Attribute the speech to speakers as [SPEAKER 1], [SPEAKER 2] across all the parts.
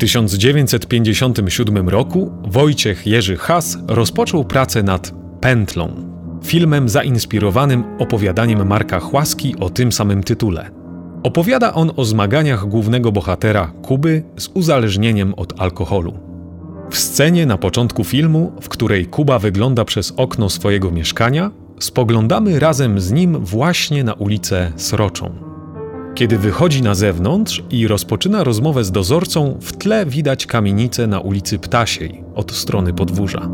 [SPEAKER 1] W 1957 roku Wojciech Jerzy Has rozpoczął pracę nad Pętlą, filmem zainspirowanym opowiadaniem Marka Chłaski o tym samym tytule. Opowiada on o zmaganiach głównego bohatera Kuby z uzależnieniem od alkoholu. W scenie na początku filmu, w której Kuba wygląda przez okno swojego mieszkania, spoglądamy razem z nim właśnie na ulicę Sroczą. Kiedy wychodzi na zewnątrz i rozpoczyna rozmowę z dozorcą, w tle widać kamienicę na ulicy Ptasiej od strony podwórza.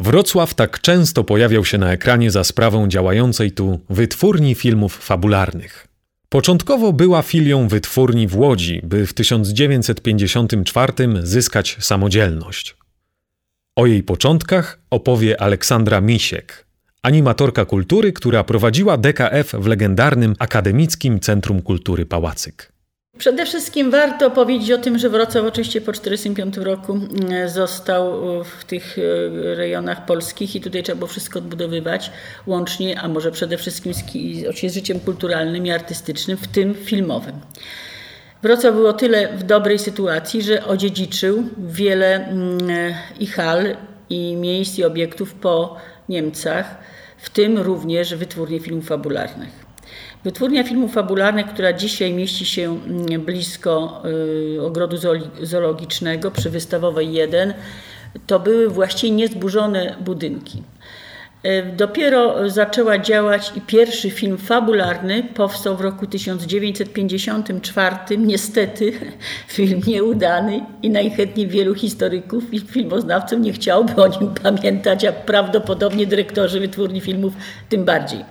[SPEAKER 1] Wrocław tak często pojawiał się na ekranie za sprawą działającej tu wytwórni filmów fabularnych. Początkowo była filią wytwórni w Łodzi, by w 1954 zyskać samodzielność. O jej początkach opowie Aleksandra Misiek, animatorka kultury, która prowadziła DKF w legendarnym Akademickim Centrum Kultury Pałacyk.
[SPEAKER 2] Przede wszystkim warto powiedzieć o tym, że Wrocław oczywiście po 1945 roku mm, został w tych e, rejonach polskich i tutaj trzeba było wszystko odbudowywać łącznie, a może przede wszystkim z, z życiem kulturalnym i artystycznym, w tym filmowym. Wrocław był o tyle w dobrej sytuacji, że odziedziczył wiele mm, i hal, i miejsc, i obiektów po Niemcach, w tym również wytwórnie filmów fabularnych. Wytwórnia filmów fabularnych, która dzisiaj mieści się mm, blisko y, ogrodu zoologicznego przy Wystawowej 1, to były właściwie niezburzone budynki. Y, dopiero zaczęła działać i pierwszy film fabularny powstał w roku 1954. Niestety film nieudany i najchętniej wielu historyków i filmoznawców nie chciałoby o nim pamiętać, a prawdopodobnie dyrektorzy wytwórni filmów tym bardziej.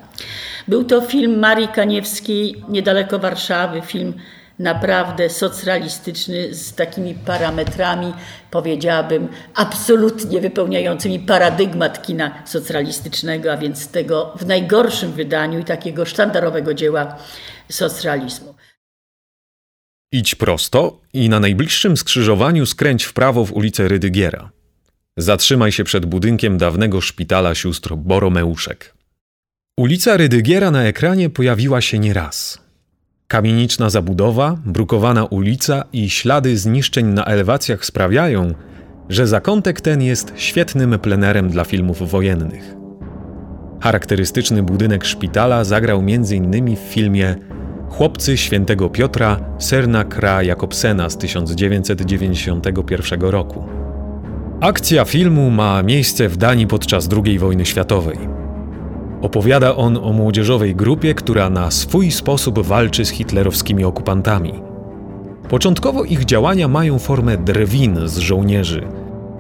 [SPEAKER 2] Był to film Marii Kaniewskiej, niedaleko Warszawy, film naprawdę socrealistyczny z takimi parametrami, powiedziałabym, absolutnie wypełniającymi paradygmat kina socrealistycznego, a więc tego w najgorszym wydaniu i takiego sztandarowego dzieła socrealizmu.
[SPEAKER 1] Idź prosto i na najbliższym skrzyżowaniu skręć w prawo w ulicę Rydygiera. Zatrzymaj się przed budynkiem dawnego szpitala sióstr Boromeuszek. Ulica Rydygiera na ekranie pojawiła się nieraz. Kamieniczna zabudowa, brukowana ulica i ślady zniszczeń na elewacjach sprawiają, że zakątek ten jest świetnym plenerem dla filmów wojennych. Charakterystyczny budynek szpitala zagrał m.in. w filmie Chłopcy Świętego Piotra Serna Kra Jakobsena z 1991 roku. Akcja filmu ma miejsce w Danii podczas II wojny światowej. Opowiada on o młodzieżowej grupie, która na swój sposób walczy z hitlerowskimi okupantami. Początkowo ich działania mają formę drwin z żołnierzy.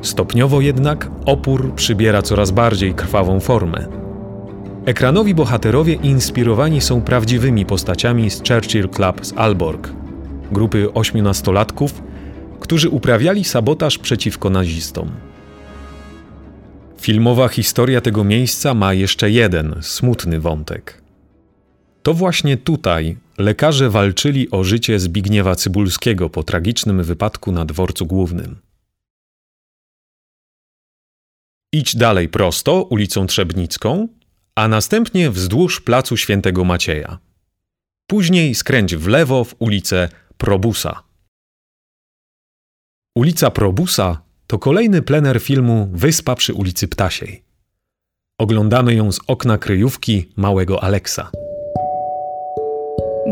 [SPEAKER 1] Stopniowo jednak opór przybiera coraz bardziej krwawą formę. Ekranowi bohaterowie inspirowani są prawdziwymi postaciami z Churchill Club z Alborg, grupy ośmiu nastolatków, którzy uprawiali sabotaż przeciwko nazistom. Filmowa historia tego miejsca ma jeszcze jeden smutny wątek. To właśnie tutaj lekarze walczyli o życie Zbigniewa Cybulskiego po tragicznym wypadku na dworcu głównym. Idź dalej prosto ulicą Trzebnicką, a następnie wzdłuż placu Świętego Macieja. Później skręć w lewo w ulicę Probusa. Ulica Probusa to kolejny plener filmu Wyspa przy ulicy Ptasiej. Oglądamy ją z okna kryjówki małego Aleksa.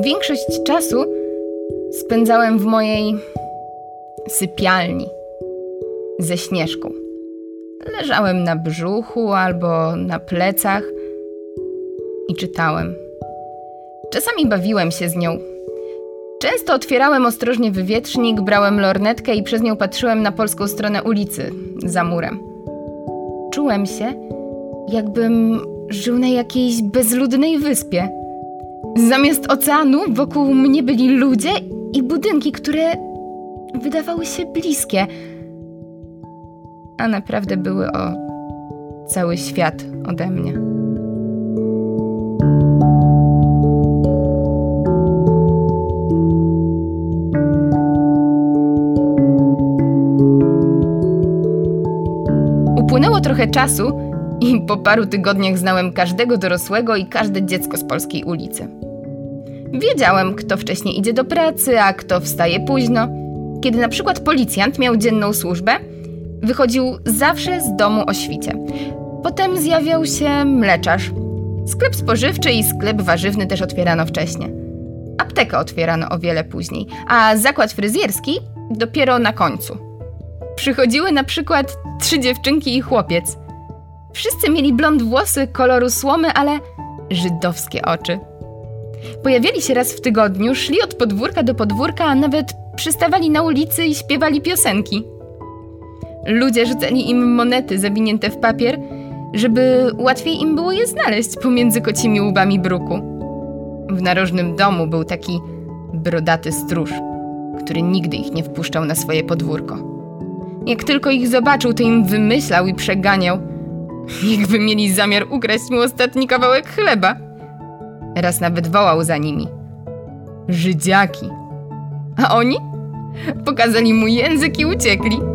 [SPEAKER 3] Większość czasu spędzałem w mojej sypialni ze śnieżką. Leżałem na brzuchu albo na plecach i czytałem. Czasami bawiłem się z nią Często otwierałem ostrożnie wywietrznik, brałem lornetkę i przez nią patrzyłem na polską stronę ulicy, za murem. Czułem się, jakbym żył na jakiejś bezludnej wyspie. Zamiast oceanu wokół mnie byli ludzie i budynki, które wydawały się bliskie, a naprawdę były o cały świat ode mnie. Trochę czasu I po paru tygodniach znałem każdego dorosłego i każde dziecko z polskiej ulicy. Wiedziałem, kto wcześniej idzie do pracy, a kto wstaje późno. Kiedy na przykład policjant miał dzienną służbę, wychodził zawsze z domu o świcie. Potem zjawiał się mleczarz. Sklep spożywczy i sklep warzywny też otwierano wcześniej. Aptekę otwierano o wiele później, a zakład fryzjerski dopiero na końcu. Przychodziły na przykład trzy dziewczynki i chłopiec. Wszyscy mieli blond włosy koloru słomy, ale żydowskie oczy. Pojawiali się raz w tygodniu, szli od podwórka do podwórka, a nawet przystawali na ulicy i śpiewali piosenki. Ludzie rzucali im monety zawinięte w papier, żeby łatwiej im było je znaleźć pomiędzy kocimi łbami bruku. W narożnym domu był taki brodaty stróż, który nigdy ich nie wpuszczał na swoje podwórko. Jak tylko ich zobaczył, to im wymyślał i przeganiał, jakby mieli zamiar ukraść mu ostatni kawałek chleba. Raz nawet wołał za nimi. Żydziaki. A oni? Pokazali mu język i uciekli.